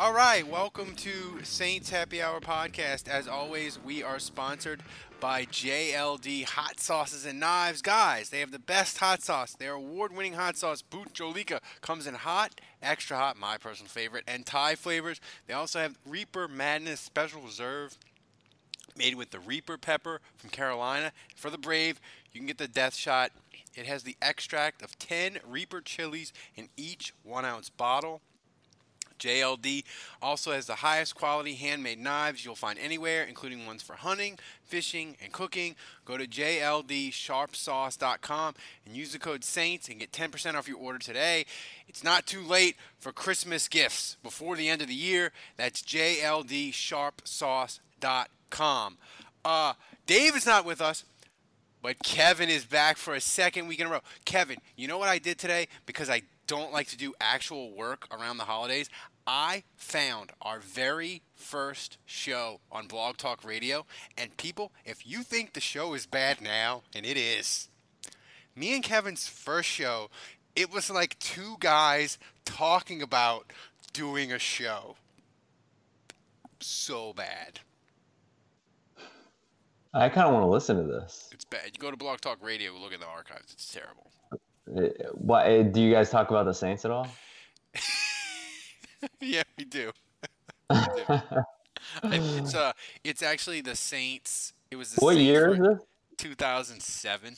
All right, welcome to Saints Happy Hour podcast. As always, we are sponsored by JLD Hot Sauces and Knives. Guys, they have the best hot sauce. Their award-winning hot sauce, Bhut Jolokia, comes in hot, extra hot, my personal favorite, and Thai flavors. They also have Reaper Madness Special Reserve, made with the Reaper pepper from Carolina. For the brave, you can get the Death Shot. It has the extract of 10 Reaper chilies in each one ounce bottle. JLD also has the highest quality handmade knives you'll find anywhere, including ones for hunting, fishing, and cooking. Go to JLDSharpSauce.com and use the code SAINTS and get 10% off your order today. It's not too late for Christmas gifts before the end of the year. That's JLDSharpSauce.com. Uh, Dave is not with us. But Kevin is back for a second week in a row. Kevin, you know what I did today? Because I don't like to do actual work around the holidays. I found our very first show on Blog Talk Radio. And people, if you think the show is bad now, and it is, me and Kevin's first show, it was like two guys talking about doing a show. So bad. I kind of want to listen to this. It's bad. You go to Blog Talk Radio, look at the archives. It's terrible. Uh, What uh, do you guys talk about the Saints at all? yeah, we do. We do. it's uh, it's actually the Saints. It was the what Saints year is this? 2007.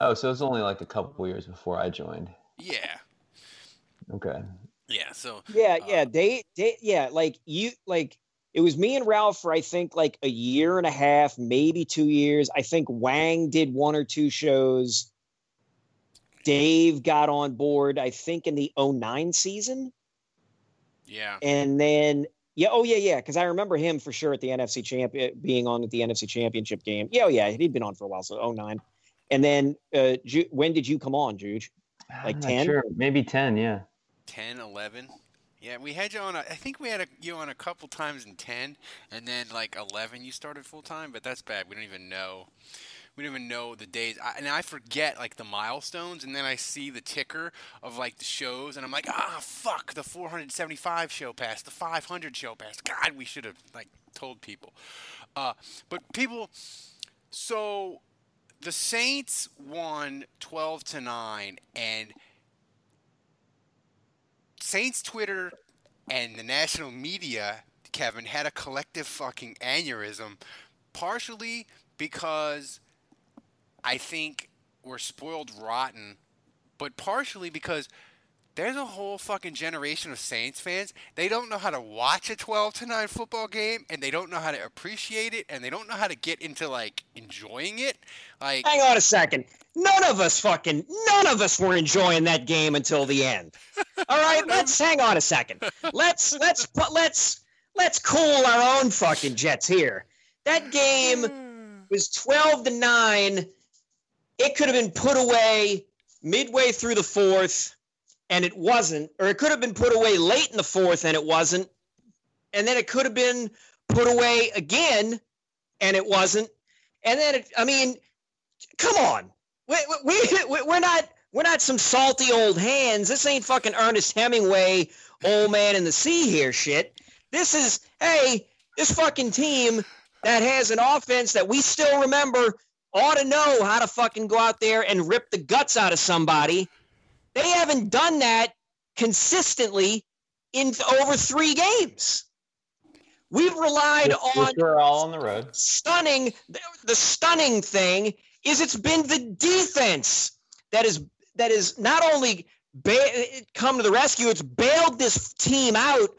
Oh, so it's only like a couple years before I joined. Yeah, Okay. yeah. So Yeah, uh, yeah, they, they, yeah, like you, like it was me and Ralph for I think like a year and a half, maybe two years. I think Wang did one or two shows. Dave got on board, I think, in the 09 season. yeah, And then, yeah, oh, yeah, yeah, because I remember him for sure at the NFC champion, being on at the NFC championship game. Yeah, oh, yeah, he'd been on for a while, so 09. And then, uh, Ju- when did you come on, Juge? Like 10? Sure. Maybe 10, yeah. 10, 11. Yeah, we had you on. A, I think we had a, you on a couple times in 10, and then like 11 you started full time. But that's bad. We don't even know. We don't even know the days, I, and I forget like the milestones, and then I see the ticker of like the shows, and I'm like, ah, fuck, the 475 show passed, the 500 show passed. God, we should have like told people. Uh, but people, so the Saints won 12 to nine, and Saints Twitter and the national media, Kevin, had a collective fucking aneurysm, partially because I think we're spoiled rotten, but partially because there's a whole fucking generation of Saints fans. They don't know how to watch a 12 to 9 football game and they don't know how to appreciate it and they don't know how to get into like enjoying it. Like Hang on a second. None of us fucking, none of us were enjoying that game until the end. All right, let's hang on a second. Let's let's put let's let's cool our own fucking jets here. That game hmm. was twelve to nine. It could have been put away midway through the fourth, and it wasn't, or it could have been put away late in the fourth, and it wasn't, and then it could have been put away again, and it wasn't, and then it. I mean, come on. we, we, we, we're not we're not some salty old hands. This ain't fucking Ernest Hemingway, old man in the sea here shit. This is hey, this fucking team that has an offense that we still remember ought to know how to fucking go out there and rip the guts out of somebody. They haven't done that consistently in over three games. We've relied on we're all on the road. stunning. The stunning thing is it's been the defense that is that is not only ba- come to the rescue, it's bailed this team out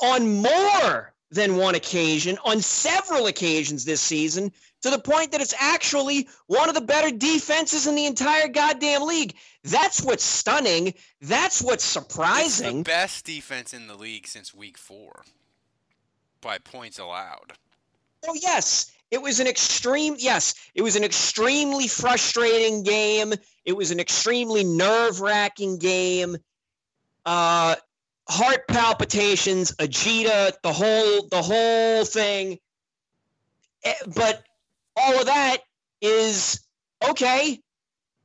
on more than one occasion, on several occasions this season, to the point that it's actually one of the better defenses in the entire goddamn league. That's what's stunning. That's what's It's the surprising. best defense in the league since week four by points allowed. Oh yes, it was an extreme. Yes, it was an extremely frustrating game. It was an extremely nerve-wracking game. Uh, heart palpitations, Ajita, the whole the whole thing. Eh, But all of that is okay.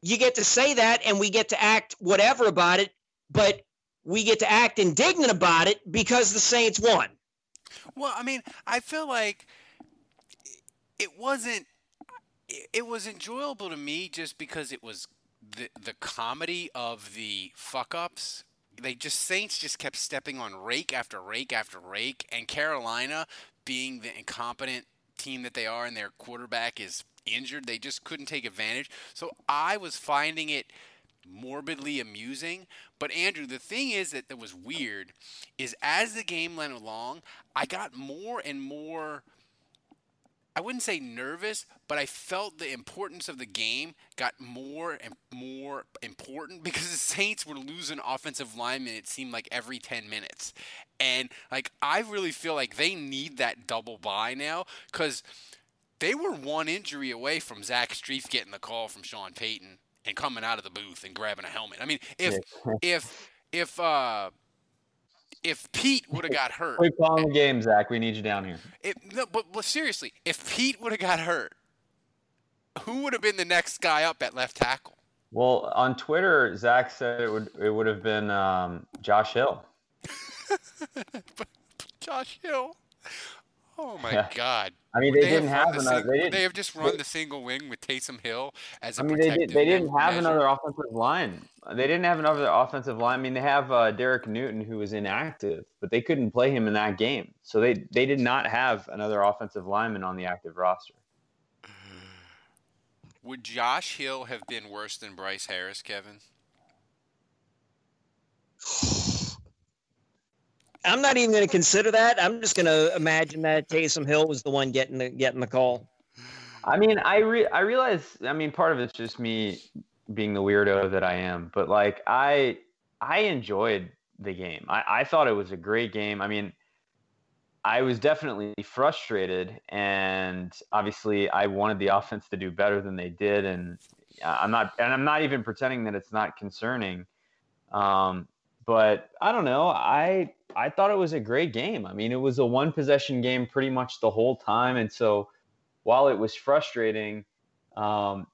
You get to say that, and we get to act whatever about it. But we get to act indignant about it because the Saints won. Well, I mean, I feel like it wasn't. it- was enjoyable to me just because it was the the comedy of the fuck ups. They just Saints just kept stepping on rake after rake after rake, and Carolina, being the incompetent team that they are, and their quarterback is injured, they just couldn't take advantage. So I was finding it morbidly amusing. But Andrew, the thing is that that was weird is as the game went along, I got more and more. I wouldn't say nervous, but I felt the importance of the game got more and more important because the Saints were losing offensive linemen, it seemed like every 10 minutes. And like I really feel like they need that double bye now because they were one injury away from Zach Strief getting the call from Sean Payton and coming out of the booth and grabbing a helmet. I mean, if if if uh if Pete would have got hurt, Quick calling the game, Zach. We need you down here. it, no, but, but seriously, if Pete would have got hurt, who would have been the next guy up at left tackle? Well, on Twitter, Zach said it would it would have been um, Josh Hill. Josh Hill. Oh my God! I mean, Would they, didn't run have the another. sing- They didn't. they have just run the single wing with Taysom Hill as a I mean, they, did, protective they didn't have measure? another offensive line. They didn't have another offensive line. I mean, they have uh, Derek Newton, who was inactive, but they couldn't play him in that game. So they, they did not have another offensive lineman on the active roster. Would Josh Hill have been worse than Bryce Harris, Kevin? I'm not even going to consider that. I'm just going to imagine that Taysom Hill was the one getting the getting the call. I mean, I re- I realize. I mean, part of it's just me being the weirdo that I am, but like I I enjoyed the game. I, I thought it was a great game. I mean, I was definitely frustrated, and obviously, I wanted the offense to do better than they did, and I'm not and I'm not even pretending that it's not concerning. Um, but I don't know. I I thought it was a great game. I mean, it was a one possession game pretty much the whole time, and so while it was frustrating, um,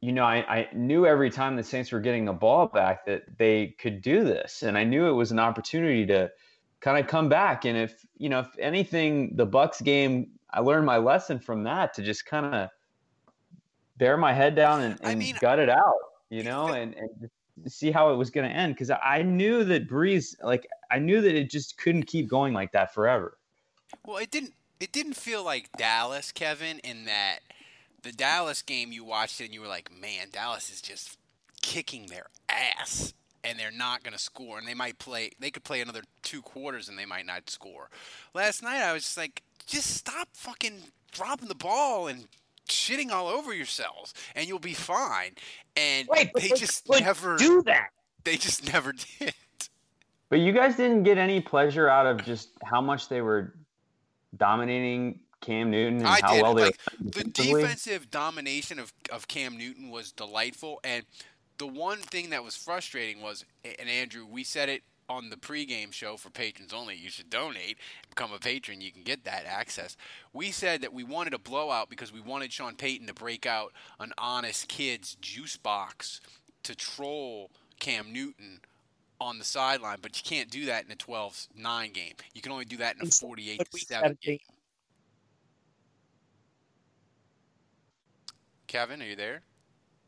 you know, I, I knew every time the Saints were getting the ball back that they could do this, and I knew it was an opportunity to kind of come back. And if you know, if anything, the Bucs game, I learned my lesson from that to just kind of bear my head down and, I and mean, gut it out, you know, and, and see how it was going to end because I knew that Brees, like, I knew that it just couldn't keep going like that forever. Well, it didn't. It didn't feel like Dallas, Kevin, in that the Dallas game you watched it and you were like, man, Dallas is just kicking their ass, and they're not going to score, and they might play. They could play another two quarters and they might not score. Last night I was just like, just stop fucking dropping the ball and shitting all over yourselves, and you'll be fine. And Right, but they they just never. Do that. They just never did. But you guys didn't get any pleasure out of just how much they were dominating Cam Newton and I how did. well they like were the defensive domination of, of Cam Newton was delightful, and the one thing that was frustrating was, and Andrew, we said it on the pregame show for patrons only. You should donate, become a patron. You can get that access. We said that we wanted a blowout because we wanted Sean Payton to break out an honest kid's juice box to troll Cam Newton on the sideline, but you can't do that in a 12-9 game. You can only do that in a 48-7 game. Kevin, are you there?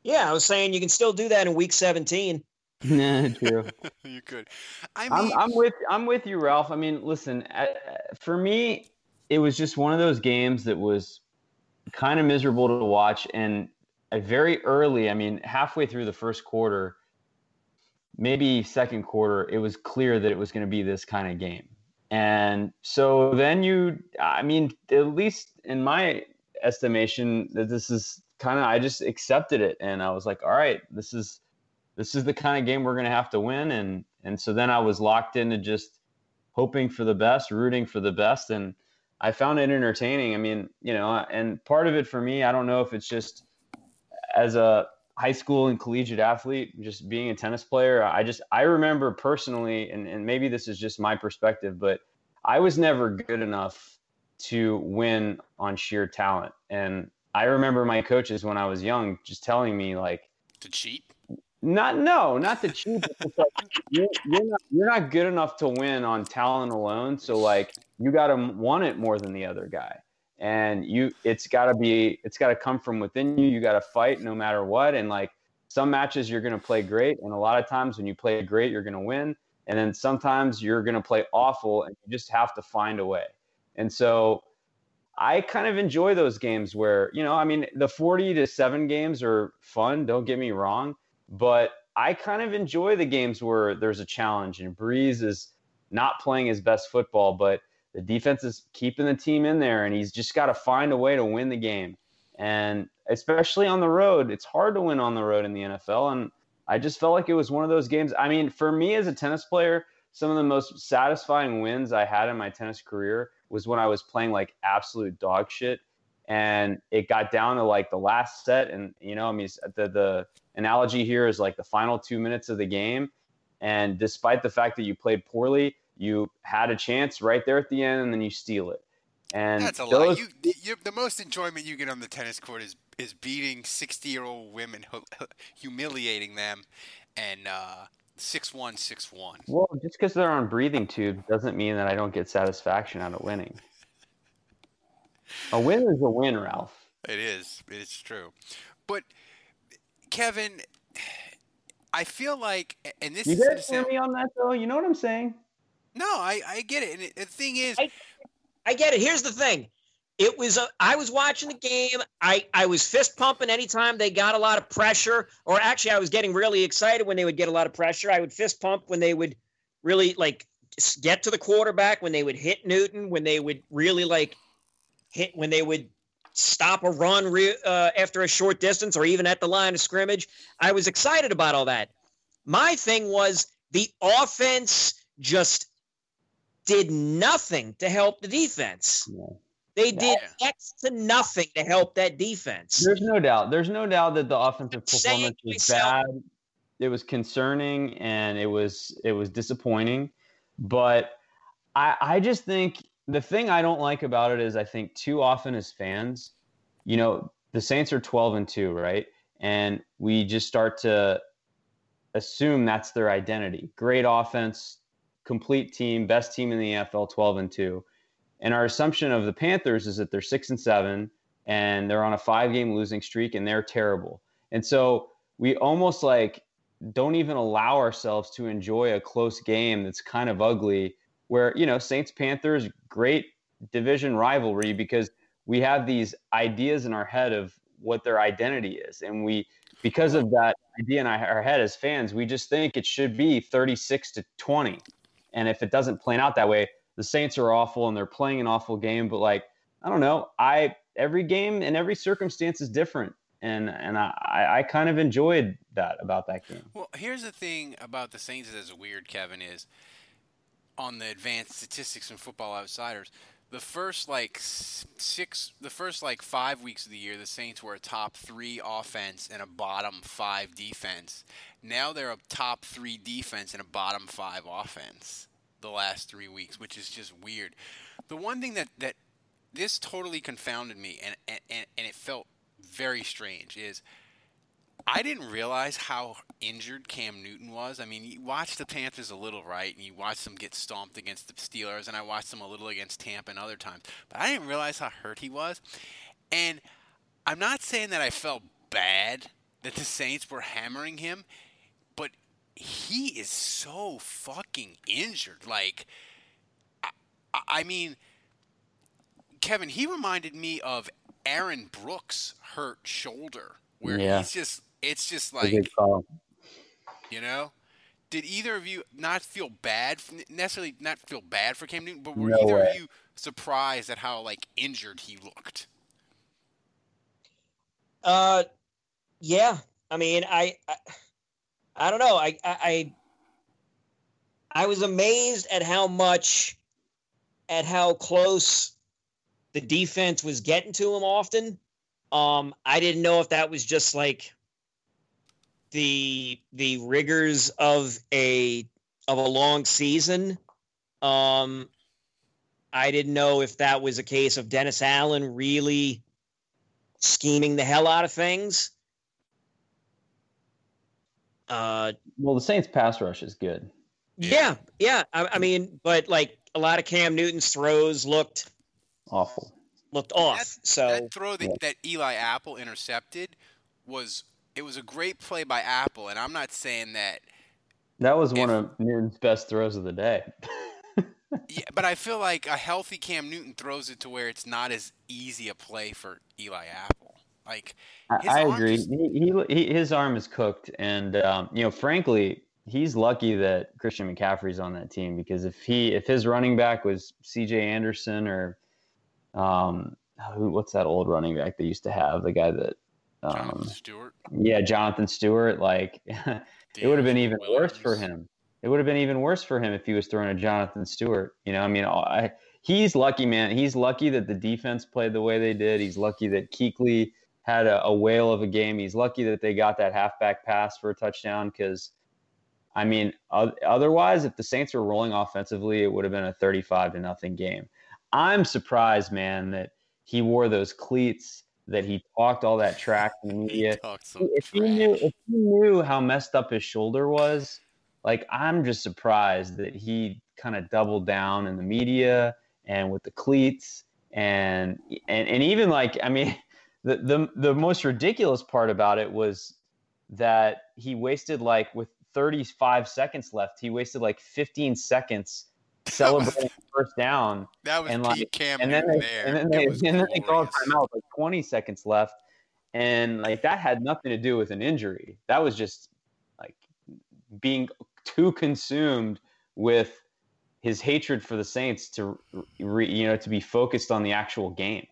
Yeah, I was saying you can still do that in week 17. Nah, true. you could. I I'm, mean, I'm with I'm with you, Ralph. I mean, listen, uh, for me, it was just one of those games that was kind of miserable to watch, and uh, very early. I mean, halfway through the first quarter, maybe second quarter, it was clear that it was going to be this kind of game. And so then you, I mean, at least in my estimation, that this is kind of, I just accepted it, and I was like, all right, this is this is the kind of game we're going to have to win, and and so then I was locked into just hoping for the best, rooting for the best, and I found it entertaining. I mean, you know, and part of it for me, I don't know if it's just as a high school and collegiate athlete, just being a tennis player, I just I remember personally, and, and maybe this is just my perspective, but I was never good enough to win on sheer talent. And I remember my coaches when I was young just telling me like to cheat. Not no, not to cheat. But like, you're, you're not you're not good enough to win on talent alone. So like you got to want it more than the other guy, and you it's got to be it's got to come from within you. You got to fight no matter what. And like some matches you're going to play great, and a lot of times when you play great, you're going to win. And then sometimes you're going to play awful, and you just have to find a way. And so I kind of enjoy those games where, you know, I mean, the 40 to 7 games are fun, don't get me wrong, but I kind of enjoy the games where there's a challenge and Brees is not playing his best football, but the defense is keeping the team in there and he's just got to find a way to win the game. And especially on the road, it's hard to win on the road in the NFL. And I just felt like it was one of those games. I mean, for me as a tennis player, some of the most satisfying wins I had in my tennis career was when I was playing like absolute dog shit. And it got down to like the last set. And, you know, I mean, the, the analogy here is like the final two minutes of the game. And despite the fact that you played poorly, you had a chance right there at the end and then you steal it. And That's a those, lie. You, you, the most enjoyment you get on the tennis court is is beating sixty-year-old women, humiliating them, and uh, six one, six one. Well, just because they're on breathing tubes doesn't mean that I don't get satisfaction out of winning. A win is a win, Ralph. It is. It's true. But Kevin, I feel like, and this You guys hear me on that though? You know what I'm saying? No, I, I get it. And it, the thing is, I- I get it. Here's the thing. It was uh, I was watching the game. I I was fist pumping anytime they got a lot of pressure, or actually I was getting really excited when they would get a lot of pressure. I would fist pump when they would really like get to the quarterback, when they would hit Newton, when they would really like hit when they would stop a run re- uh, after a short distance or even at the line of scrimmage. I was excited about all that. My thing was the offense just did nothing to help the defense. Yeah. They did next to nothing to help that defense. There's no doubt. There's no doubt that the offensive performance was bad. It was concerning and it was it was disappointing. But I I just think the thing I don't like about it is I think too often as fans, you know, the Saints are 12 and 2, right? And we just start to assume that's their identity. Great offense, complete team, best team in the NFL, 12 and 2. And our assumption of the Panthers is that they're 6 and 7 and they're on a five game losing streak and they're terrible. And so we almost like don't even allow ourselves to enjoy a close game that's kind of ugly where, you know, Saints Panthers great division rivalry because we have these ideas in our head of what their identity is and we because of that idea in our our head as fans, we just think it should be 36 to 20. And if it doesn't plan out that way, the Saints are awful and they're playing an awful game. But like, I don't know. I every game and every circumstance is different. And and I, I- kind of enjoyed that about that game. Well, here's the thing about the Saints that's weird, Kevin, is on the advanced statistics and football outsiders, the first like six, the first like five weeks of the year, the Saints were a top three offense and a bottom five defense. Now they're a top three defense and a bottom five offense. The last three weeks, which is just weird. The one thing that that this totally confounded me, and and, and it felt very strange, is I didn't realize how injured Cam Newton was. I mean, you watch the Panthers a little, right? And you watch them get stomped against the Steelers, and I watched them a little against Tampa and other times. But I didn't realize how hurt he was. And I'm not saying that I felt bad that the Saints were hammering him, he is so fucking injured. Like, I, I- I mean, Kevin, he reminded me of Aaron Brooks' hurt shoulder, where Yeah. he's just, it's just like, you know? Did either of you not feel bad, necessarily not feel bad for Cam Newton, but were No either way. of you surprised at how like injured he looked? Uh, yeah. I mean, I, I, I don't know. I, I, I, was amazed at how much, at how close the defense was getting to him often. Um, I didn't know if that was just like the the rigors of a of a long season. Um, I didn't know if that was a case of Dennis Allen really scheming the hell out of things. Uh, Well, the Saints pass rush is good. yeah, yeah. I, I mean, but like a lot of Cam Newton's throws looked Awful. looked off. So that throw that, that Eli Apple intercepted was it was a great play by Apple, and I'm not saying that. That was one of Newton's best throws of the day. Yeah, but I feel like a healthy Cam Newton throws it to where it's not as easy a play for Eli Apple. Like I, His I arm agree. just- He, he, his arm is cooked, and um, you know, frankly, he's lucky that Christian McCaffrey's on that team because if he if his running back was C.J. Anderson or um, who what's that old running back they used to have the guy that um, Jonathan Stewart, yeah Jonathan Stewart like it would have been even worse for him. It would have been even worse for him if he was throwing a Jonathan Stewart. You know, I mean, I, he's lucky, man. He's lucky that the defense played the way they did. He's lucky that Kuechly had a, a whale of a game. He's lucky that they got that halfback pass for a touchdown because, I mean, otherwise, if the Saints were rolling offensively, it would have been a 35 to nothing game. I'm surprised, man, that he wore those cleats, that he talked all that track in the media some if he knew if he knew how messed up his shoulder was, like I'm just surprised that he kind of doubled down in the media and with the cleats and and and even like I mean the the the most ridiculous part about it was that he wasted like with 35 seconds left, he wasted like 15 seconds celebrating first down That was and, like, Cam and then they, there. and then they, and then they called timeout like 20 seconds left, and like that had nothing to do with an injury. That was just like being too consumed with his hatred for the Saints to re, you know to be focused on the actual game.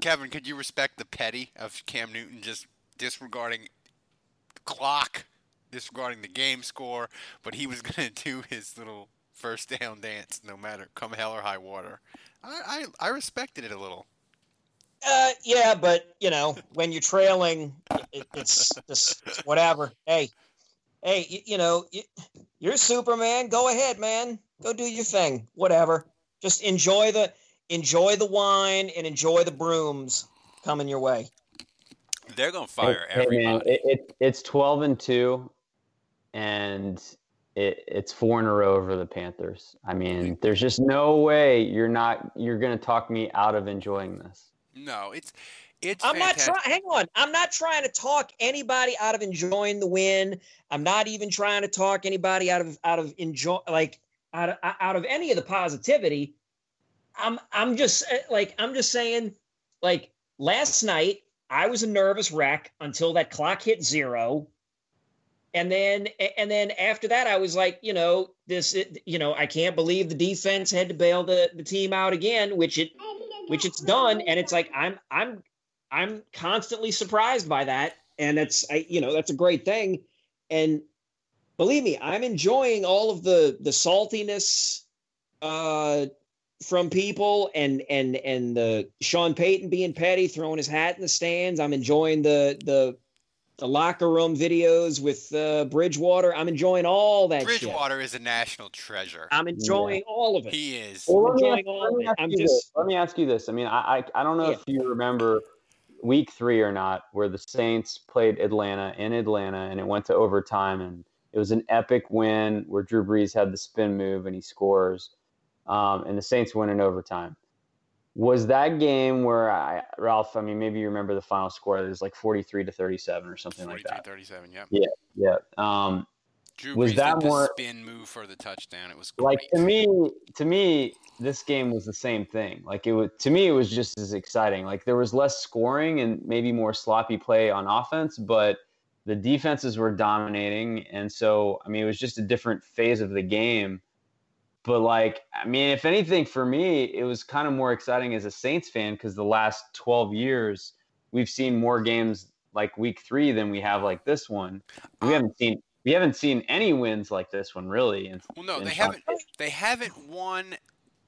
Kevin, could you respect the petty of Cam Newton just disregarding clock, disregarding the game score, but he was going to do his little first down dance no matter come hell or high water. I, I, I respected it a little. Uh, yeah, but you know, when you're trailing, it, it's just it's whatever. Hey, hey, you, you know, you, you're Superman. Go ahead, man. Go do your thing. Whatever. Just enjoy the enjoy the wine and enjoy the brooms coming your way. They're going to fire Hey, everybody. man, it, it, it's 12 and two, and it, it's four in a row over the Panthers. I mean, there's just no way you're not you're going to talk me out of enjoying this. no, it's it's I'm not trying. Hang on. I'm not trying to talk anybody out of enjoying the win. I'm not even trying to talk anybody out of out of enjoy like out of, out of any of the positivity. I'm I'm just uh, like I'm just saying like last night I was a nervous wreck until that clock hit zero. And then and then after that I was like, you know, this you know, I can't believe the defense had to bail the, the team out again, which it which it's done and it's like I'm I'm I'm constantly surprised by that, and that's I, you know that's a great thing. And believe me, I'm enjoying all of the the saltiness, uh, from people and and and the Sean Payton being petty, throwing his hat in the stands. I'm enjoying the the the locker room videos with uh, Bridgewater. I'm enjoying all that. shit. Bridgewater is a national treasure. I'm enjoying all of it. He is. Well, let me, ask, all let me ask I'm you just- this. Let me ask you this. I mean, I I, I don't know Yeah. if you remember week three or not, where the Saints played Atlanta in Atlanta, and it went to overtime, and it was an epic win where Drew Brees had the spin move and he scores, um, and the Saints win in overtime. Was that game where I, Ralph? I mean, maybe you remember the final score. It was like forty-three to thirty-seven or something like that. 37, yep. Yeah. Yeah. Um, Drew Was Brees that more- spin move for the touchdown. It was like to me to me this game was the same thing like it was to me it was just as exciting like there was less scoring and maybe more sloppy play on offense but the defenses were dominating and so i mean it was just a different phase of the game but like i mean if anything for me it was kind of more exciting as a saints fan because the last 12 years we've seen more games like week three than we have like this one we Um, haven't seen we haven't seen any wins like this one really and Well, no, in they haven't. They haven't won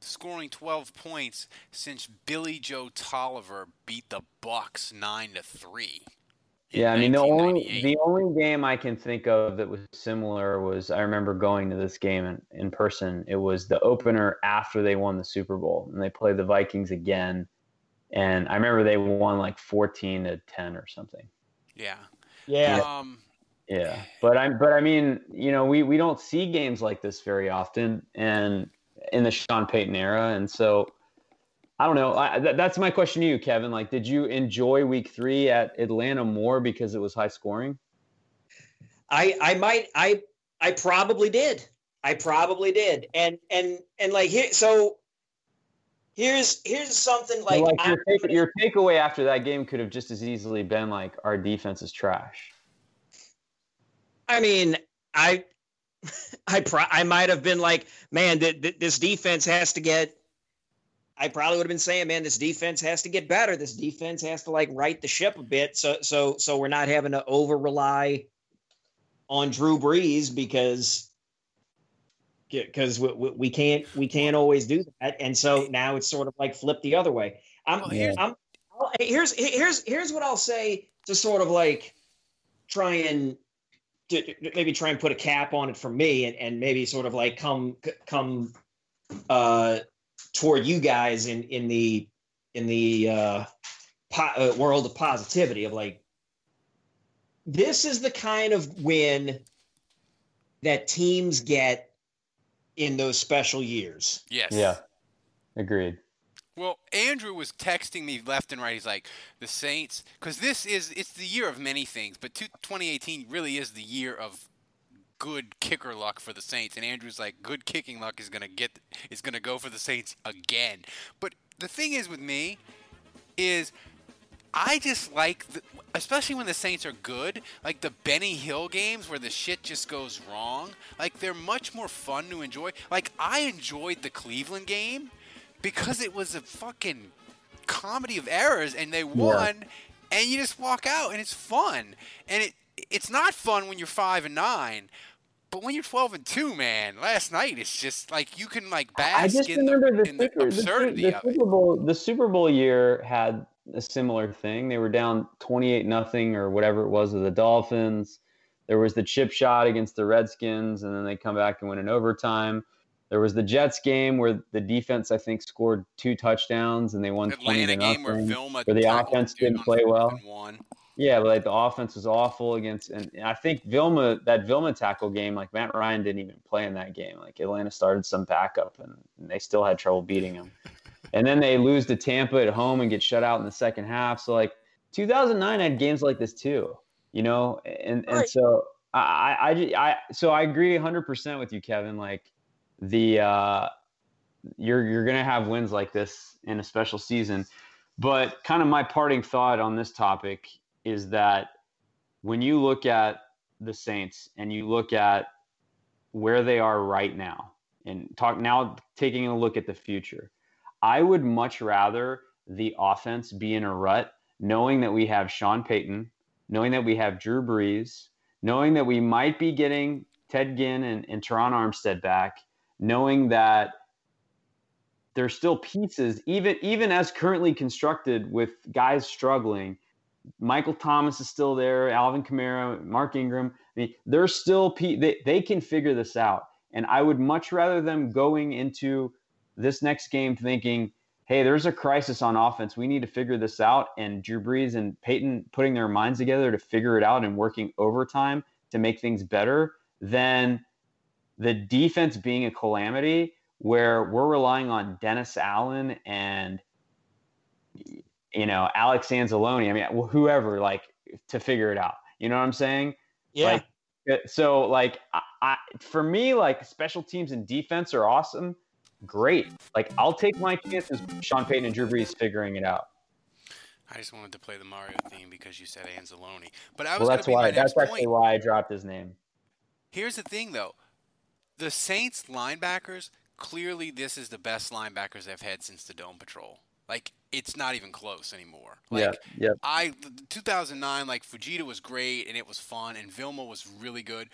scoring 12 points since Billy Joe Tolliver beat the Bucs nine to three. In Yeah, I mean the only the only game I can think of that was similar was I remember going to this game in, in person. It was the opener after they won the Super Bowl and they played the Vikings again. And I remember they won like 14 to 10 or something. yeah. Yeah. Um, Yeah. But I'm but I mean, you know, we we don't see games like this very often and in the Sean Payton era and so I don't know. I, that, that's my question to you, Kevin. Like, did you enjoy Week Three at Atlanta more because it was high scoring? I I might I I probably did. I probably did. And and and like here so here's here's something like, Like, your, take, your takeaway after that game could have just as easily been like our defense is trash. I mean, I I pro- I might have been like, man, th- th- this defense has to get. I probably would have been saying, man, this defense has to get better. This defense has to like right the ship a bit, so so so we're not having to over rely on Drew Brees because because we, we, can't we can't always do that, and so now it's sort of like flip the other way. I'm Well, here's- I'm here's here's here's what I'll say to sort of like try and to, to maybe try and put a cap on it for me and, and maybe sort of like come come uh toward you guys in in the in the uh, po- uh world of positivity of like this is the kind of win that teams get in those special years yes. Yeah, agreed. Well, Andrew was texting me left and right. He's like, the Saints, because this is, it's the year of many things, but 2018 really is the year of good kicker luck for the Saints. And Andrew's like, good kicking luck is going to get, is to go for the Saints again. But the thing is with me, is I just like, the, especially when the Saints are good, like the Benny Hill games where the shit just goes wrong. Like they're much more fun to enjoy. Like I enjoyed the Cleveland game because it was a fucking comedy of errors and they won, and you just walk out and it's fun. And it it's not fun when you're five and nine. But when you're 12 and 2, man, last night it's just like you can like bask I just in, remember the, the, in the Super, the, absurdity the of it. Super Bowl. The Super Bowl year had a similar thing. They were down twenty-eight nothing or whatever it was of the Dolphins. There was the chip shot against the Redskins, and then they come back and win in overtime. There was the Jets game where the defense, I think, scored two touchdowns and they won twenty Atlanta to game where Vilma where the offense didn't play well. One. Yeah, but like the offense was awful against, and I think Vilma that Vilma tackle game, like Matt Ryan didn't even play in that game. Like Atlanta started some backup, and, and they still had trouble beating him. and then they lose to Tampa at home and get shut out in the second half. So like 2009 had games like this too, you know, and and Right. so I I, I I so I agree 100 percent with you, Kevin. Like the uh, you're you're gonna have wins like this in a special season. But kind of my parting thought on this topic is that when you look at the Saints and you look at where they are right now and talk now taking a look at the future, I would much rather the offense be in a rut, knowing that we have Sean Payton, knowing that we have Drew Brees, knowing that we might be getting Ted Ginn and, and Terron Armstead back, knowing that there's still pieces, even even as currently constructed, with guys struggling. Michael Thomas is still there, Alvin Kamara, Mark Ingram. I mean, there's still they, they can figure this out. And I would much rather them going into this next game thinking, hey, there's a crisis on offense. We need to figure this out. And Drew Brees and Peyton putting their minds together to figure it out and working overtime to make things better than the defense being a calamity where we're relying on Dennis Allen and you know Alex Anzalone. I mean, whoever like to figure it out. You know what I'm saying? Yeah. Like, uh, so like I, I, for me, like special teams and defense are awesome. Great. Like I'll take my chances. Sean Payton and Drew Brees figuring it out. I just wanted to play the Mario theme because you said Anzalone. But I was well, that's be why. my That's actually point. why I dropped his name. Here's the thing, though. The Saints linebackers, clearly, this is the best linebackers they've had since the Dome Patrol. Like, it's not even close anymore. Like, yeah. Yeah. I, 2009, like, Fujita was great and it was fun, and Vilma was really good.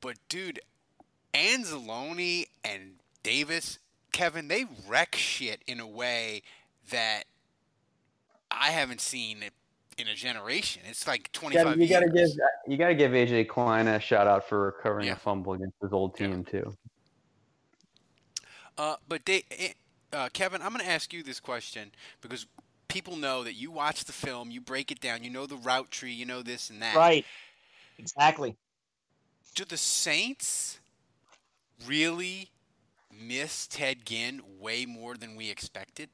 But, dude, Anzalone and Davis, Kevin, they wreck shit in a way that I haven't seen in a generation. It's like 25 gotta, you gotta give years. you gotta give AJ Klein a shout out for recovering Yeah. a fumble against his old Yeah. team too. Uh, but they, eh, uh, Kevin, I'm going to ask you this question because people know that you watch the film, you break it down, you know the route tree, you know this and that. Right. Exactly. Do the Saints really miss Ted Ginn way more than we expected?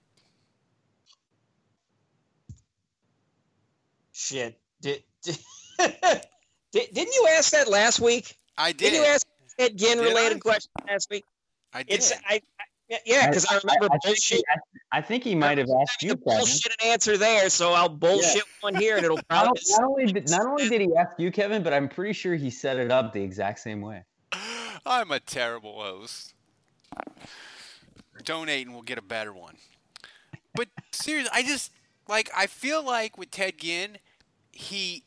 Shit. Did, did, did, didn't you ask that last week? I did. Didn't you ask Ed Ginn related question last week? I did. It's I, I yeah, because I, remember I, think bullshit. he, I, I think he might have asked you, the Kevin. bullshit an answer there, so I'll bullshit one here, and it'll probably. not only did, not only did he ask you, Kevin, but I'm pretty sure he set it up the exact same way. I'm a terrible host. Donate and we'll get a better one. But seriously, I just like I feel like with Ted Ginn, he.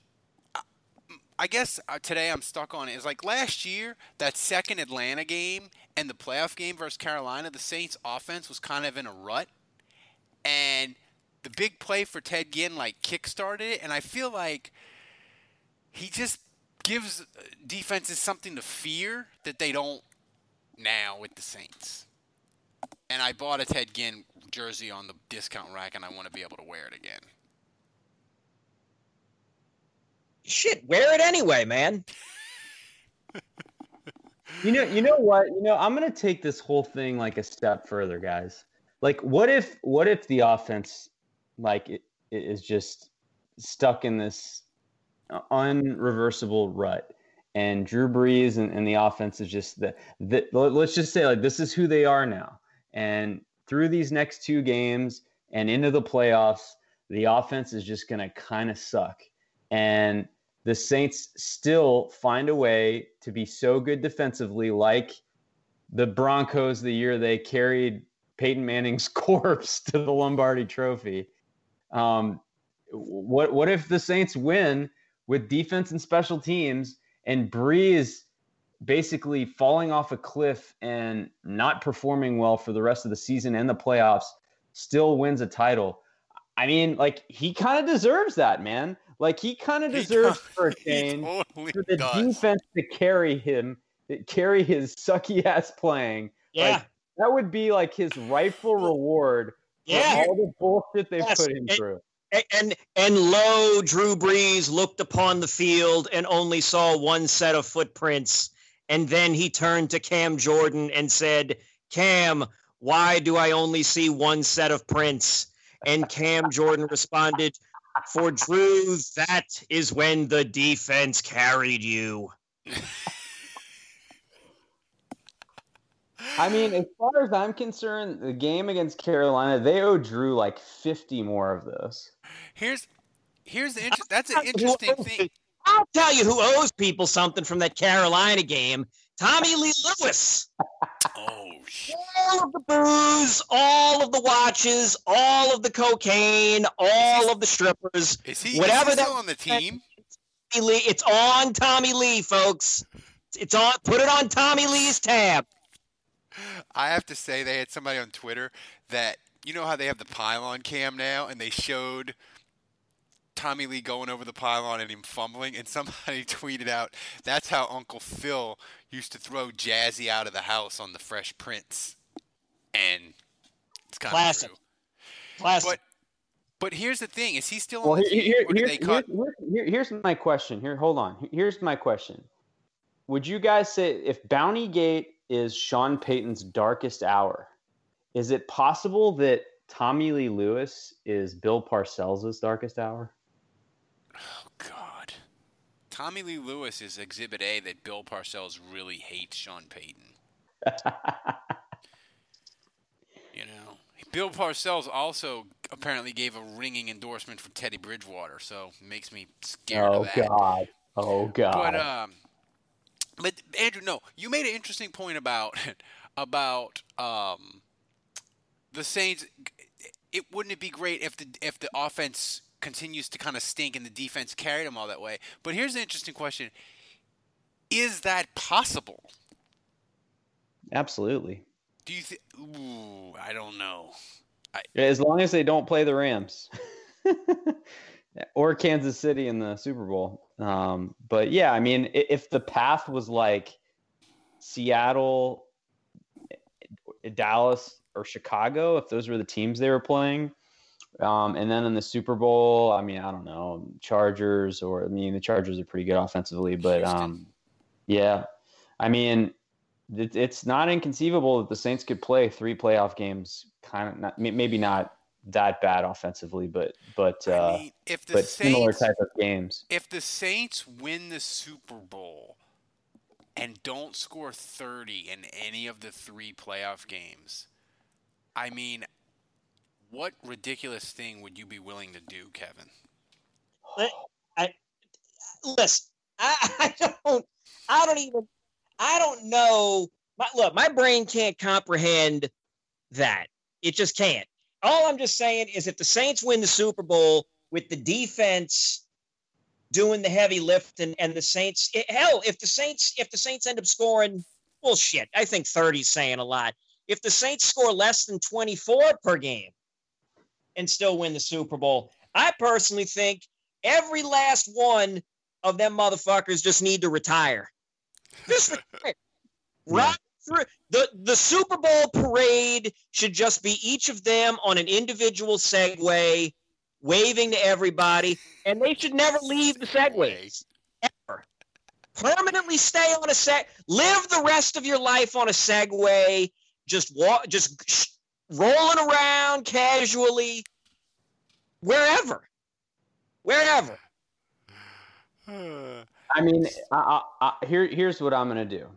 I guess uh, today I'm stuck on it. Is like last year that second Atlanta game and the playoff game versus Carolina, the Saints' offense was kind of in a rut, and the big play for Ted Ginn like kickstarted it, and I feel like he just gives uh, defenses something to fear that they don't now with the Saints. And I bought a Ted Ginn jersey on the discount rack, and I want to be able to wear it again. Shit, wear it anyway, man. You know, you know what? You know, I'm gonna take this whole thing like a step further, guys. Like, what if, what if the offense, like, it, it is just stuck in this uh, unreversible rut, and Drew Brees and, and the offense is just the, the. Let's just say, like, this is who they are now, and through these next two games and into the playoffs, the offense is just gonna kind of suck, and the Saints still find a way to be so good defensively, like the Broncos the year they carried Peyton Manning's corpse to the Lombardi Trophy. Um, what what if the Saints win with defense and special teams and Brees basically falling off a cliff and not performing well for the rest of the season and the playoffs, still wins a title? I mean, like he kind of deserves that, man. Like he kind of deserves for a change totally for the does. defense to carry him, carry his sucky ass playing. Yeah, Like, that would be like his rightful reward for yeah. all the bullshit they've Yes, put him and- through. A- And and lo, Drew Brees looked upon the field and only saw one set of footprints, and then he turned to Cam Jordan and said, "Cam, why do I only see one set of prints?" And Cam Jordan responded, "For Drew, that is when the defense carried you." I mean, as far as I'm concerned, the game against Carolina, they owe Drew like 50 more of those. Here's here's the inter- that's an interesting thing. I'll tell you who owes people something from that Carolina game. Tommy Lee Lewis. Oh shit. all of the booze, all of the watches, all of the cocaine, all of the strippers. Is he, Whatever is he that- still on the team? Tommy Lee, it's on Tommy Lee, folks. It's on. Put it on Tommy Lee's tab. I have to say they had somebody on Twitter that you know how they have the pylon cam now, and they showed Tommy Lee going over the pylon and him fumbling, and somebody tweeted out that's how Uncle Phil used to throw Jazzy out of the house on the Fresh Prince, and it's kind of Classic. true. Classic. But but here's the thing: is he still Well, on the here, team, here, or did here's, cut? here- here- here's my question. Here, hold on. Here's my question. Would you guys say if Bounty Gate is Sean Payton's darkest hour, is it possible that Tommy Lee Lewis is Bill Parcells' darkest hour? Oh God, Tommy Lee Lewis is Exhibit A that Bill Parcells really hates Sean Payton. You know, Bill Parcells also apparently gave a ringing endorsement for Teddy Bridgewater, so it makes me scared oh of that. God. Oh God. But um, but Andrew, no, you made an interesting point about about um the Saints. It wouldn't it be great if the if the offense continues to kind of stink and the defense carried them all that way? But here's an interesting question: Is that possible? Absolutely. Do you think? Ooh, I don't know. As long as they don't play the Rams or Kansas City in the Super Bowl. Um, but yeah, I mean, if the path was like Seattle, Dallas, or Chicago, if those were the teams they were playing, um, and then in the Super Bowl, I mean, I don't know, Chargers, or I mean, the Chargers are pretty good offensively, but um, yeah, I mean, it, it's not inconceivable that the Saints could play three playoff games, kind of not, maybe not that bad offensively, but but uh, I mean, if the but similar type of games. if the Saints win the Super Bowl and don't score 30 in any of the three playoff games, I mean, what ridiculous thing would you be willing to do, Kevin? I, listen, I, I don't, I don't even, I don't know. My, look, my brain can't comprehend that. It just can't. All I'm just saying is, if the Saints win the Super Bowl with the defense doing the heavy lifting, and the Saints, it, hell, if the Saints, if the Saints end up scoring, bullshit. I think 30 is saying a lot. If the Saints score less than 24 per game and still win the Super Bowl, I personally think every last one of them motherfuckers just need to retire. Just retire. Right through the the Super Bowl parade should just be each of them on an individual Segway, waving to everybody, and they should never leave the Segways ever. Permanently stay on a seg. Live the rest of your life on a Segway. Just walk. Just sh- rolling around casually, wherever, wherever. I mean, I, I, I, here here's what I'm gonna do.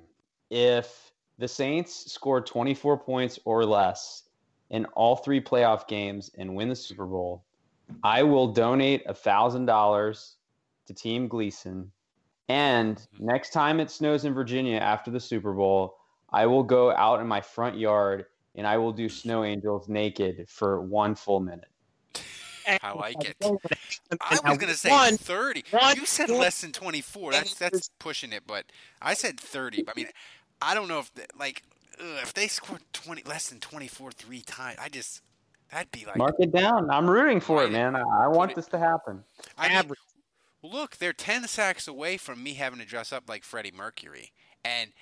If the Saints score 24 points or less in all three playoff games and win the Super Bowl, I will donate a thousand dollars to Team Gleason. And next time it snows in Virginia after the Super Bowl, I will go out in my front yard and I will do snow angels naked for one full minute. I like it. I now was gonna say one- 30. one- you said less than 24. That's that's pushing it, but I said 30. I mean, I don't know if the- like ugh, if they scored 20 less than 24 three times, I just that'd be like Mark it down. I'm rooting for it, it. man. I, I want it- this to happen. I mean, look, they're 10 sacks away from me having to dress up like Freddie Mercury. And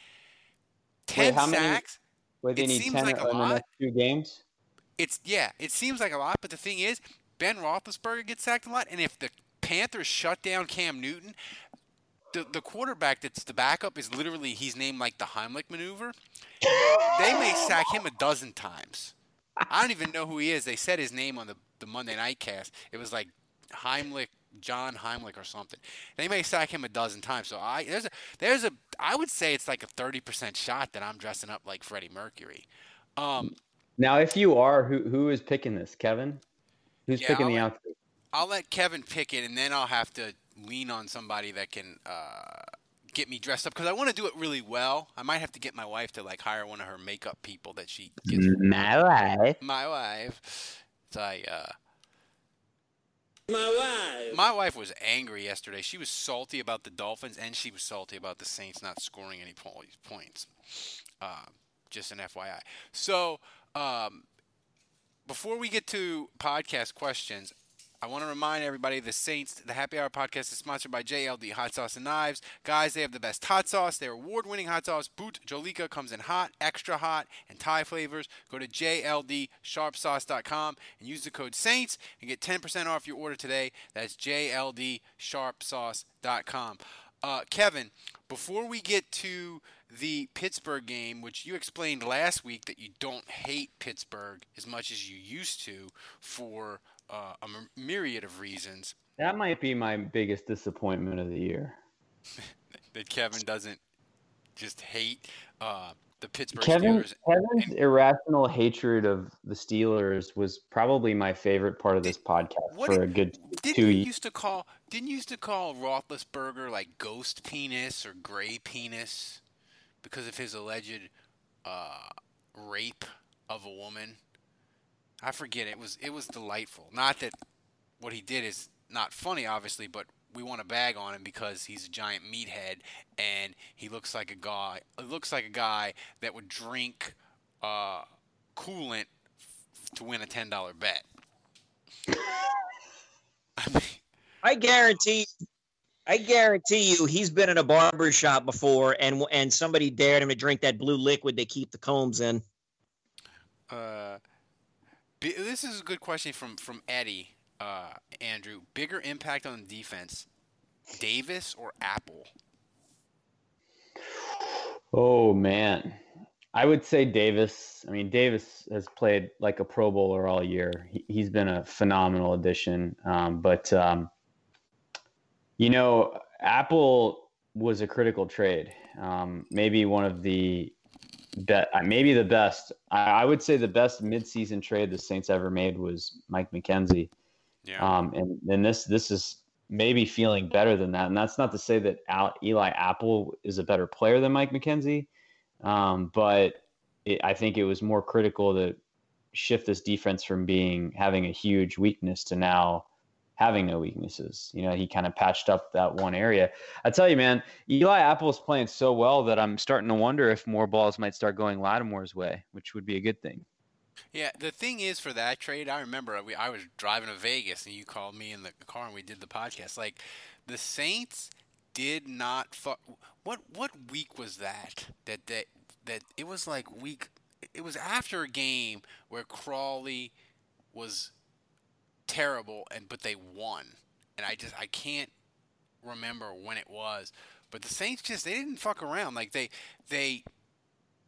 10 how many- sacks, Wait, they It seems 10 like a in the lot. next two games? it's yeah, it seems like a lot, but the thing is, Ben Roethlisberger gets sacked a lot, and if the Panthers shut down Cam Newton, the the quarterback that's the backup is literally he's named like the Heimlich maneuver. they may sack him a dozen times. I don't even know who he is. They said his name on the, the Monday night cast. It was like Heimlich, John Heimlich or something. They may sack him a dozen times. So I there's a there's a I would say it's like a thirty percent shot that I'm dressing up like Freddie Mercury. Um, Now, if you are, who who is picking this? Kevin? Who's Yeah, picking the I'll- outfit? I'll let Kevin pick it, and then I'll have to lean on somebody that can uh, get me dressed up because I want to do it really well. I might have to get my wife to like hire one of her makeup people that she gets. My wife. My wife. So I. Uh, my wife. My wife was angry yesterday. She was salty about the Dolphins, and she was salty about the Saints not scoring any points. Uh, just an FYI. So. Um, before we get to podcast questions, I want to remind everybody the Saints, the Happy Hour podcast is sponsored by JLD Hot Sauce and Knives. Guys, they have the best hot sauce. Their award winning hot sauce, Bhut Jolokia, comes in hot, extra hot, and Thai flavors. Go to JLDSharpSauce.com and use the code SAINTS and get 10% off your order today. That's JLDSharpSauce.com. Uh, Kevin, before we get to the Pittsburgh game, which you explained last week that you don't hate Pittsburgh as much as you used to for uh, a myriad of reasons. That might be my biggest disappointment of the year. that Kevin doesn't just hate uh, the Pittsburgh Kevin, Steelers. Kevin's and, irrational hatred of the Steelers was probably my favorite part of this did, podcast for did, a good didn't two you years. used to call didn't you used to call Roethlisberger like ghost penis or gray penis because of his alleged uh, rape of a woman? I forget. It was it was delightful. Not that what he did is not funny, obviously, but we want to bag on him because he's a giant meathead and he looks like a guy. It looks like a guy that would drink uh, coolant f- to win a ten dollar bet. I, mean, I guarantee. I guarantee you, he's been in a barber shop before, and and somebody dared him to drink that blue liquid they keep the combs in. Uh, this is a good question from from Eddie. Uh, Andrew, bigger impact on defense, Davis or Apple? Oh man, I would say Davis. I mean, Davis has played like a Pro Bowler all year. He, has been a phenomenal addition. Um, but um, you know, Apple was a critical trade. Um, maybe one of the bet maybe the best. I, I, would say the best midseason trade the Saints ever made was Mike McKenzie. Yeah. Um, and and this this is maybe feeling better than that. And that's not to say that Al, Eli Apple is a better player than Mike McKenzie, um, but it, I think it was more critical to shift this defense from being having a huge weakness to now having no weaknesses. You know, he kind of patched up that one area. I tell you, man, Eli Apple is playing so well that I'm starting to wonder if more balls might start going Lattimore's way, which would be a good thing. Yeah, the thing is for that trade, I remember we, I was driving to Vegas and you called me in the car and we did the podcast. Like the Saints did not fuck. What what week was that? That that that it was like week. It was after a game where Crawley was terrible and but they won. And I just I can't remember when it was. But the Saints just they didn't fuck around. Like they they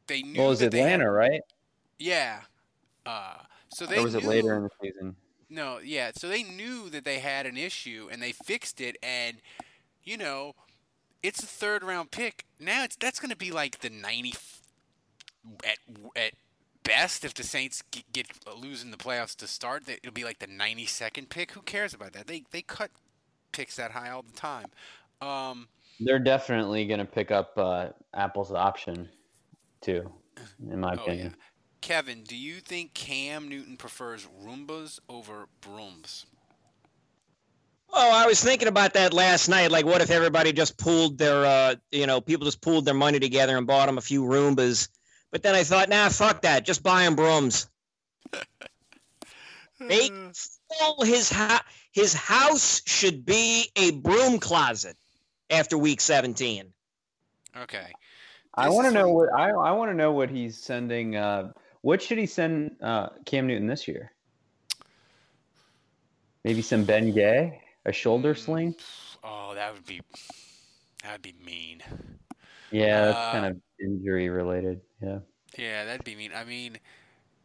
they knew Well, it was Atlanta, had, right? Yeah. Uh so they or was knew, it later in the season? No, yeah. So they knew that they had an issue and they fixed it and you know, it's a third round pick. Now it's that's going to be like the 90 at at best if the Saints get, get losing the playoffs to start. It'll be like the 92nd pick. Who cares about that? They they cut picks that high all the time. Um, They're definitely going to pick up uh, Apple's option too, in my oh, opinion. Yeah. Kevin, do you think Cam Newton prefers Roombas over brooms? Oh, I was thinking about that last night. Like, what if everybody just pooled their, uh, you know, people just pooled their money together and bought them a few Roombas but then I thought, nah, fuck that. Just buy him brooms. Make full his ha- his house should be a broom closet after week 17. Okay. I want to know what I, I want to know what he's sending. Uh, what should he send uh, Cam Newton this year? Maybe some Ben Gay, a shoulder Mm, sling. Oh, that would be that would be mean. Yeah, that's Uh, kind of injury related. Yeah. Yeah, that'd be mean. I mean,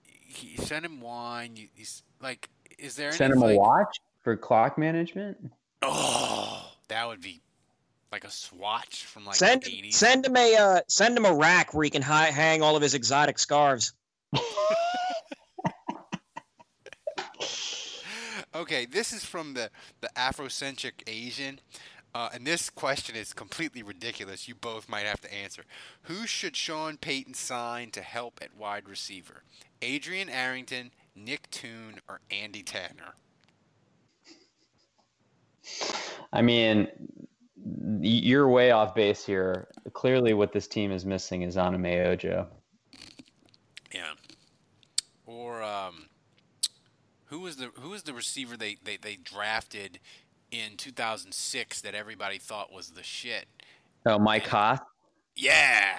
he send him wine. You, he's like, is there Send any him a like, watch for clock management. Oh, that would be like a swatch from like send the 80s. send him a uh, send him a rack where he can hi- hang all of his exotic scarves. okay, this is from the the Afrocentric Asian. Uh, and this question is completely ridiculous. You both might have to answer. Who should Sean Payton sign to help at wide receiver? Adrian Arrington, Nick Toon, or Andy Tanner? I mean, you're way off base here. Clearly, what this team is missing is Anime Ojo. Yeah. Or um, Who was the who was the receiver they, they, they drafted in 2006 that everybody thought was the shit? Oh, Mike Hass. Yeah,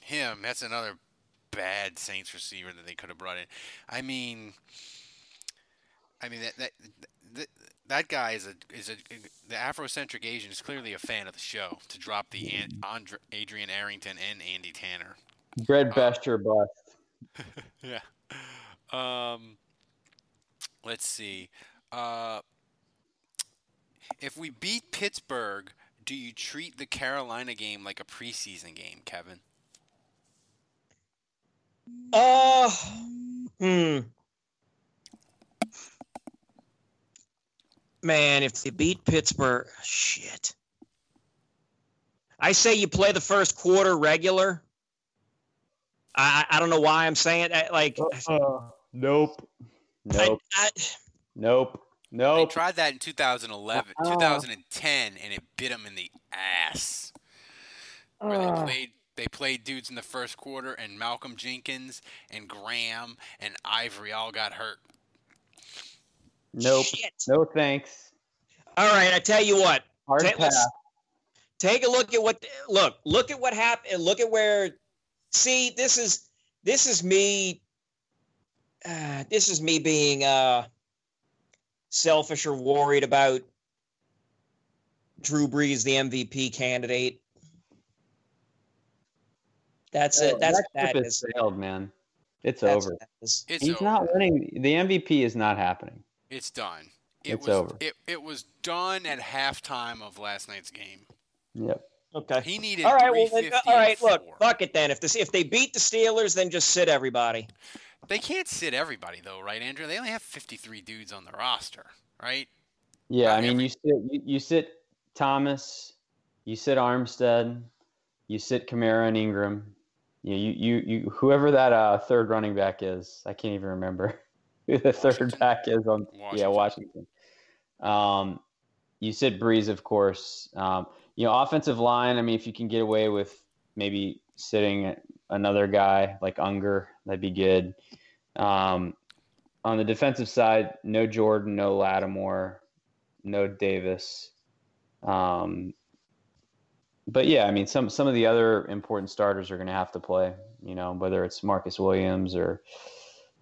him. That's another bad Saints receiver that they could have brought in. I mean, I mean that that that, that guy is a is a the Afrocentric Asian is clearly a fan of the show to drop the An- Andre, Adrian Arrington and Andy Tanner. Bread best or bust. yeah. Um. Let's see. Uh. If we beat Pittsburgh, do you treat the Carolina game like a preseason game, Kevin? Uh, hmm. Man, if they beat Pittsburgh, shit. I say you play the first quarter regular. I I don't know why I'm saying that. Like, Uh, nope. I, Nope. I, nope. They tried that in 2011, Uh-uh. 2010, and it bit them in the ass. Where they Uh. played, they played dudes in the first quarter, and Malcolm Jenkins and Graham and Ivory all got hurt. Nope. Shit. No thanks. All right, I tell you what. Hard Ta- let's- pass. take a look at what look look at what happened look at where see this is this is me uh, this is me being uh selfish or worried about Drew Brees the MVP candidate that's it that's that what that ship is has sailed, man. It's That's over. what. It's He's over. not winning. The MVP is not happening. It's done. It It's was, over. It, it was done at halftime of last night's game. Yep. okay He needed All right. Well, then, uh, all right. look fuck it then if this if they beat the Steelers then just sit everybody They can't sit everybody though, right, Andrew? They only have 53 dudes on the roster, right? Yeah, Not I mean, every- you sit you, you sit Thomas, you sit Armstead, you sit Kamara and Ingram. You you you, you whoever that uh, third running back is, I can't even remember who the third back is on. Yeah, Washington. Washington. Um, you sit Brees, of course. Um, you know, offensive line. I mean, if you can get away with maybe sitting another guy like Unger, that'd be good. Um, on the defensive side, no Jordan, no Lattimore, no Davis. Um, but yeah, I mean, some some of the other important starters are going to have to play. You know, whether it's Marcus Williams or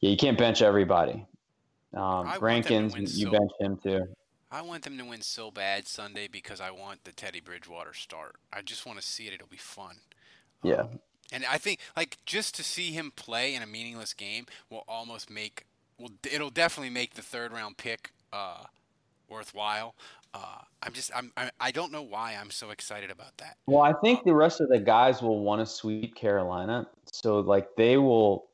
yeah, you can't bench everybody. Um, I want them to Rankins, you so- bench him too. I want them to win so bad Sunday because I want the Teddy Bridgewater start. I just want to see it. It'll be fun. Yeah. Um, and I think like just to see him play in a meaningless game will almost make well it'll definitely make the third round pick uh, worthwhile. Uh, I'm just I'm I, don't know why I'm so excited about that. Well, I think the rest of the guys will want to sweep Carolina, so like they will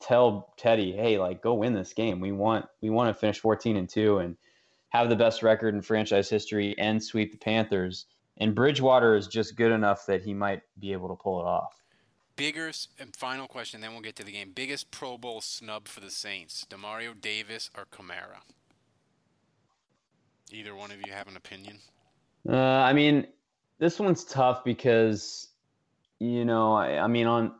tell Teddy, "Hey, like go win this game. We want we want to finish 14 and 2 and have the best record in franchise history and sweep the Panthers." And Bridgewater is just good enough that he might be able to pull it off. Biggest and final question, then we'll get to the game. Biggest Pro Bowl snub for the Saints: Demario Davis or Kamara? Either one of you have an opinion? Uh, I mean, this one's tough because, you know, I, I mean, on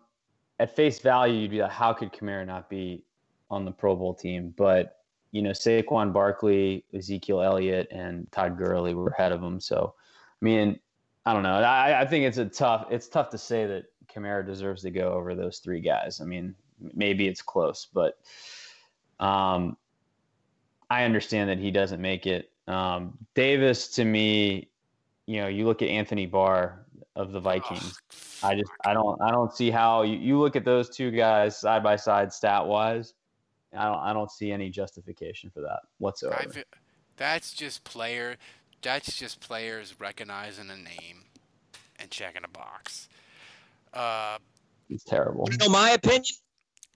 at face value, you'd be like, how could Kamara not be on the Pro Bowl team? But you know, Saquon Barkley, Ezekiel Elliott, and Todd Gurley were ahead of him. So, I mean, I don't know. I, I think it's a tough. It's tough to say that Kamara deserves to go over those three guys. I mean, maybe it's close, but um, I understand that he doesn't make it. Um, Davis, to me, you know, you look at Anthony Barr of the Vikings. Ugh, I just, I don't, I don't see how you, you look at those two guys side by side, stat wise. I don't, I don't see any justification for that whatsoever. I feel, that's just player. That's just players recognizing a name and checking a box. Uh, It's terrible. You know my opinion?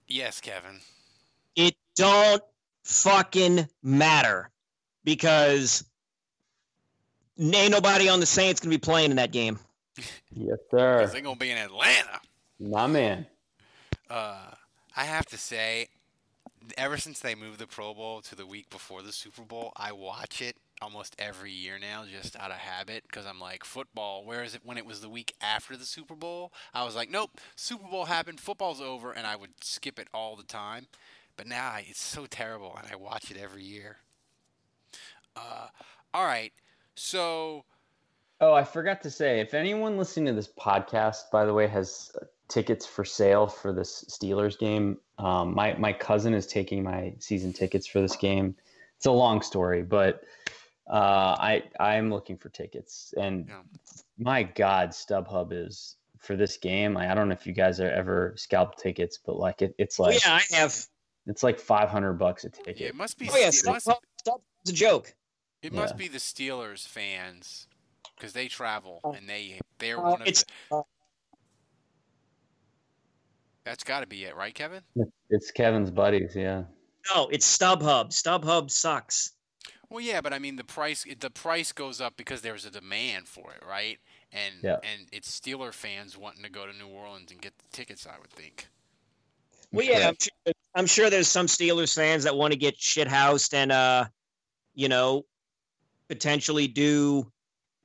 yes, Kevin. It don't fucking matter because ain't nobody on the Saints gonna be playing in that game. yes, sir. they're gonna be in Atlanta. My man. Uh, I have to say, ever since they moved the Pro Bowl to the week before the Super Bowl, I watch it almost every year now, just out of habit, because I'm like, football. Where is it? When it was the week after the Super Bowl, I was like, nope, Super Bowl happened, football's over, and I would skip it all the time. but now I, it's so terrible, and I watch it every year. Uh, all right, so Oh, I forgot to say, if anyone listening to this podcast, by the way, has tickets for sale for this Steelers game, um, my my cousin is taking my season tickets for this game. It's a long story, but uh, I I'm looking for tickets, and Yeah. my God, StubHub is for this game. Like, I don't know if you guys are ever scalped tickets, but like it, it's Oh, like yeah, I have. it's like 500 bucks a ticket. yeah, it must be Oh yeah, it must, stop, stop. It's a joke. it must Yeah. be the Steelers fans because they travel Oh. and they they're Uh, one of the, uh, that's got to be it, right, Kevin? It's Kevin's buddies, yeah. no, it's StubHub. StubHub sucks. Well, yeah, but I mean the price the price goes up because there's a demand for it, right? And Yeah. and it's Steeler fans wanting to go to New Orleans and get the tickets. I would think. Well, yeah, I'm sure, I'm sure there's some Steelers fans that want to get shit housed and uh, you know, potentially do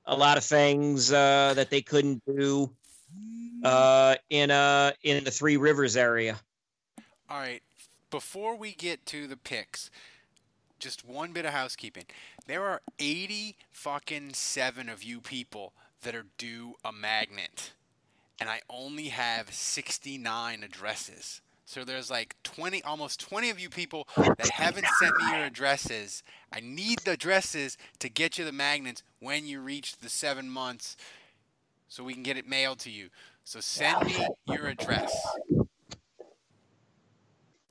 a lot of things uh, that they couldn't do uh, in uh in the Three Rivers area. All right. Before we get to the picks, just one bit of housekeeping. There are 80 fucking 7 of you people that are due a magnet. And I only have 69 addresses. So there's like 20 almost 20 of you people that haven't sent me your addresses. I need the addresses to get you the magnets when you reach the 7 months so we can get it mailed to you. So send me your address.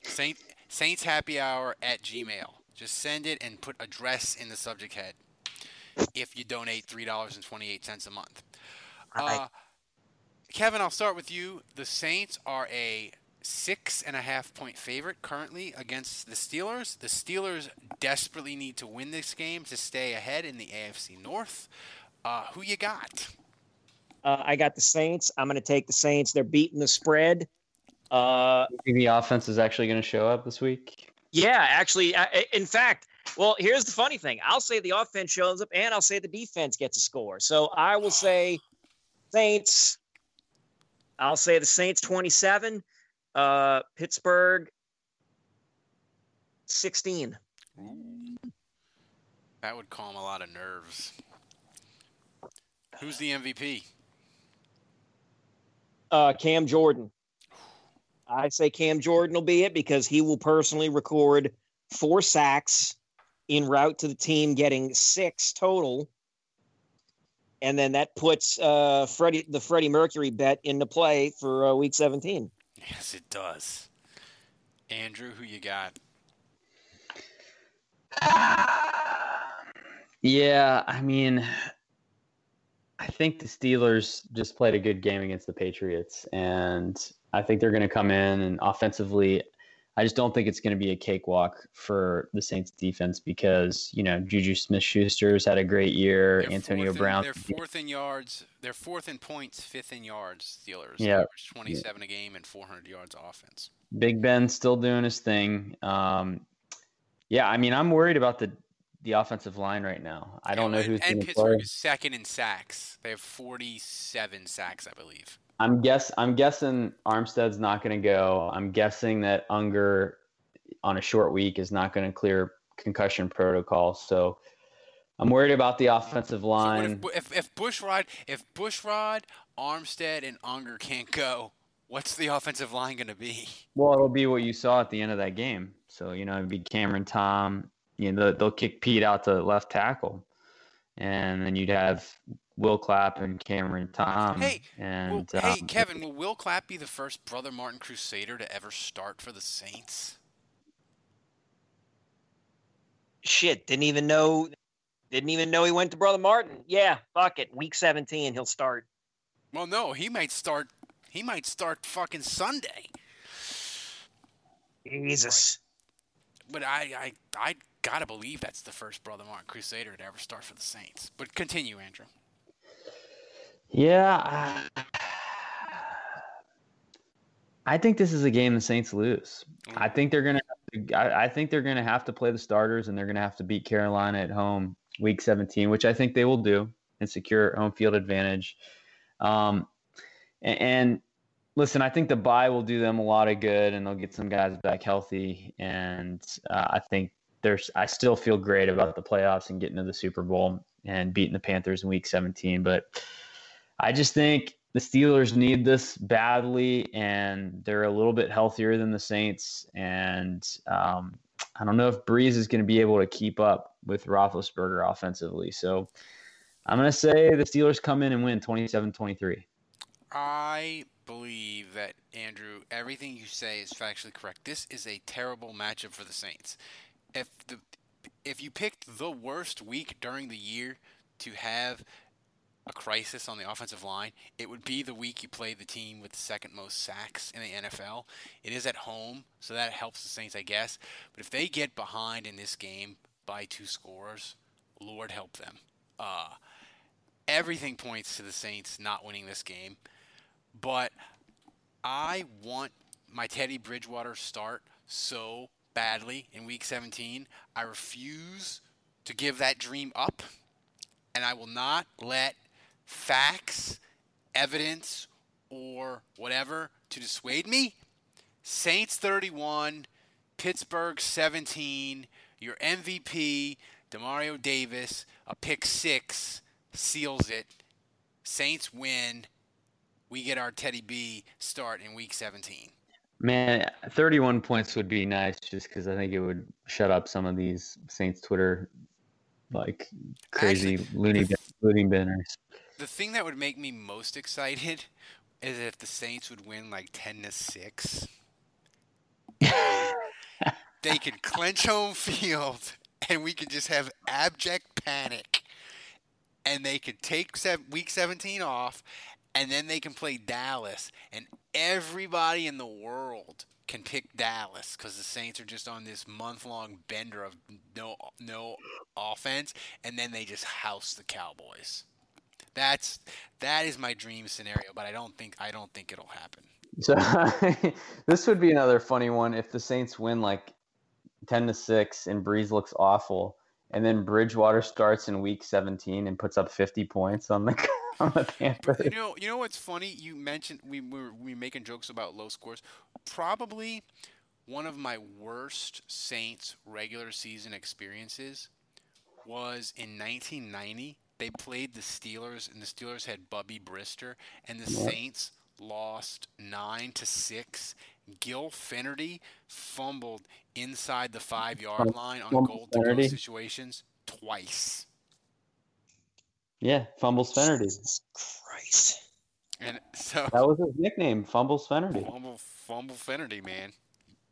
Saint Saints Happy Hour at Gmail. Just send it and put address in the subject head. If you donate three dollars and twenty eight cents a month. Alright. Uh, Kevin, I'll start with you. The Saints are a six and a half point favorite currently against the Steelers. The Steelers desperately need to win this game to stay ahead in the AFC North. Uh, who you got? Uh, I got the Saints. I'm going to take the Saints. They're beating the spread. Uh, the offense is actually going to show up this week? Yeah, actually, I, I- in fact, well, here's the funny thing. I'll say the offense shows up, and I'll say the defense gets a score. So I will say Saints. I'll say the Saints 27, uh, Pittsburgh 16. That would calm a lot of nerves. Who's the MVP? Uh, Cam Jordan. I say Cam Jordan will be it because he will personally record four sacks en route to the team getting six total. And then that puts uh, Freddie the Freddie Mercury bet into play for uh, week 17. Yes, it does. Andrew, who you got? Yeah, I mean, I think the Steelers just played a good game against the Patriots, and I think they're going to come in and offensively. I just don't think it's going to be a cakewalk for the Saints defense because you know Juju Smith-Schuster's had a great year. They're Antonio in- Brown. They're fourth in yards. They're fourth in points, fifth in yards. Steelers. Yeah. Average 27 a game and 400 yards offense. Big Ben still doing his thing. Um, yeah, I mean, I'm worried about the the offensive line right now. I don't know who's And Pittsburgh play. is second in sacks. They have 47 sacks, I believe. I'm guess I'm guessing Armstead's not going to go. I'm guessing that Unger on a short week is not going to clear concussion protocol. So I'm worried about the offensive So line. if, if if Bushrod, if Bushrod, Armstead, and Unger can't go, what's the offensive line going to be? well, it'll be what you saw at the end of that game. So you know, it'd be Cameron Tom. You know, they'll, they'll kick Peat out to left tackle, and then you'd have Will Clapp and Cameron Tom. Hey, and well, hey, um, Kevin, will Will Clapp be the first brother Martin Crusader to ever start for the Saints? Shit, didn't even know didn't even know he went to Brother Martin. Yeah, fuck it. Week 17 he'll start. Well, no, he might start. He might start fucking Sunday. Jesus. But I, I, I gotta believe that's the first brother Martin Crusader to ever start for the Saints. But continue, Andrew. Yeah. I- think this is a game the Saints lose. I think they're gonna. I, I think they're gonna have to play the starters, and they're gonna have to beat Carolina at home, Week 17, which I think they will do and secure home field advantage. Um, a- and listen, I think the bye will do them a lot of good, and they'll get some guys back healthy. And uh, I think there's, I still feel great about the playoffs and getting to the Super Bowl and beating the Panthers in Week 17. But I just think the Steelers need this badly, and they're a little bit healthier than the Saints. And um, I don't know if Brees is going to be able to keep up with Roethlisberger offensively. So I'm going to say the Steelers come in and win 27 23. I believe that Andrew, everything you say is factually correct. This is a terrible matchup for the Saints. If the if you picked the worst week during the year to have a crisis on the offensive line, it would be the week you play the team with the second most sacks in the NFL. It is at home, so that helps the Saints, I guess. But if they get behind in this game by two scores, Lord help them. Uh, everything points to the Saints not winning this game, but I want my Teddy Bridgewater start so badly in Week 17. I refuse to give that dream up, and I will not let facts, evidence, or whatever to dissuade me. Saints 31, Pittsburgh 17. Your MVP, Demario Davis, a pick six, seals it. Saints win. We get our Teddy B start in week 17. Man, 31 points would be nice just because I think it would shut up some of these Saints Twitter like crazy Actually, loony, loony binners. The thing that would make me most excited is if the Saints would win like 10 to 6. they could clench home field and we could just have abject panic. And they could take week 17 off and then they can play Dallas and everybody in the world can pick Dallas cuz the Saints are just on this month-long bender of no no offense and then they just house the Cowboys. That's that is my dream scenario, but I don't think I don't think it'll happen. So this would be another funny one if the Saints win like 10 to 6 and Brees looks awful and then Bridgewater starts in week 17 and puts up 50 points on the on the Panthers. You know, you know what's funny? You mentioned we were we were making jokes about low scores. Probably one of my worst Saints regular season experiences was in 1990. They played the Steelers, and the Steelers had Bubby Brister, and the Saints lost nine to six. Gil Fenerty fumbled inside the five yard line on Fumble goal to go situations twice. Yeah, Fumbles Fenerty. Jesus Christ. And so That was his nickname, Fumbles Fenerty. Fumble, fumble Finnerty, man.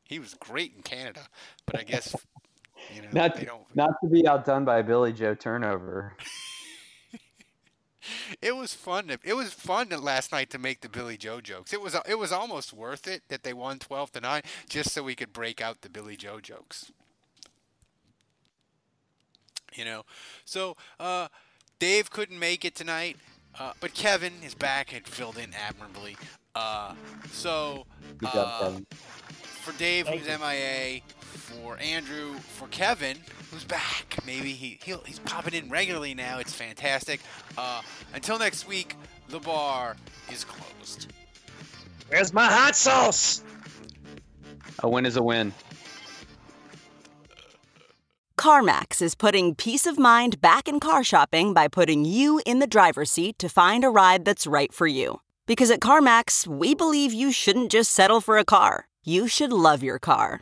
He was great in Canada, but I guess you know Not they don't. not to be outdone by Billy Joe turnover. It was fun. To, it was fun to- last night to make the Billy Joe jokes. It was it was almost worth it that they won twelve to nine, just so we could break out the Billy Joe jokes. You know, so uh, Dave couldn't make it tonight, uh, but Kevin is back and filled in admirably. Uh, so Good job, uh, Kevin. for Dave, who's MIA, for Andrew, for Kevin, who's back. Maybe he he'll, he's popping in regularly now. It's fantastic. Uh, until next week, the bar is closed. Where's my hot sauce? A win is a win. CarMax is putting peace of mind back in car shopping by putting you in the driver's seat to find a ride that's right for you. Because at CarMax, we believe you shouldn't just settle for a car, you should love your car.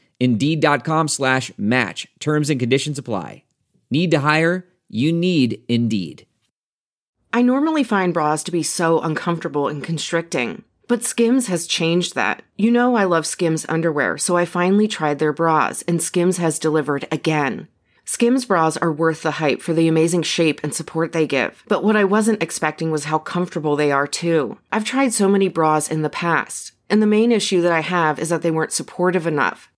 Indeed.com slash match. Terms and conditions apply. Need to hire? You need Indeed. I normally find bras to be so uncomfortable and constricting, but Skims has changed that. You know I love Skims underwear, so I finally tried their bras, and Skims has delivered again. Skims bras are worth the hype for the amazing shape and support they give, but what I wasn't expecting was how comfortable they are too. I've tried so many bras in the past, and the main issue that I have is that they weren't supportive enough,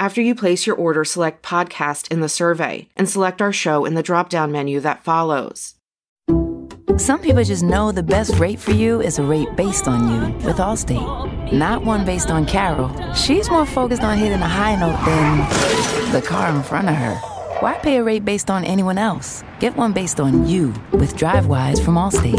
After you place your order, select podcast in the survey and select our show in the drop down menu that follows. Some people just know the best rate for you is a rate based on you with Allstate, not one based on Carol. She's more focused on hitting a high note than the car in front of her. Why pay a rate based on anyone else? Get one based on you with DriveWise from Allstate.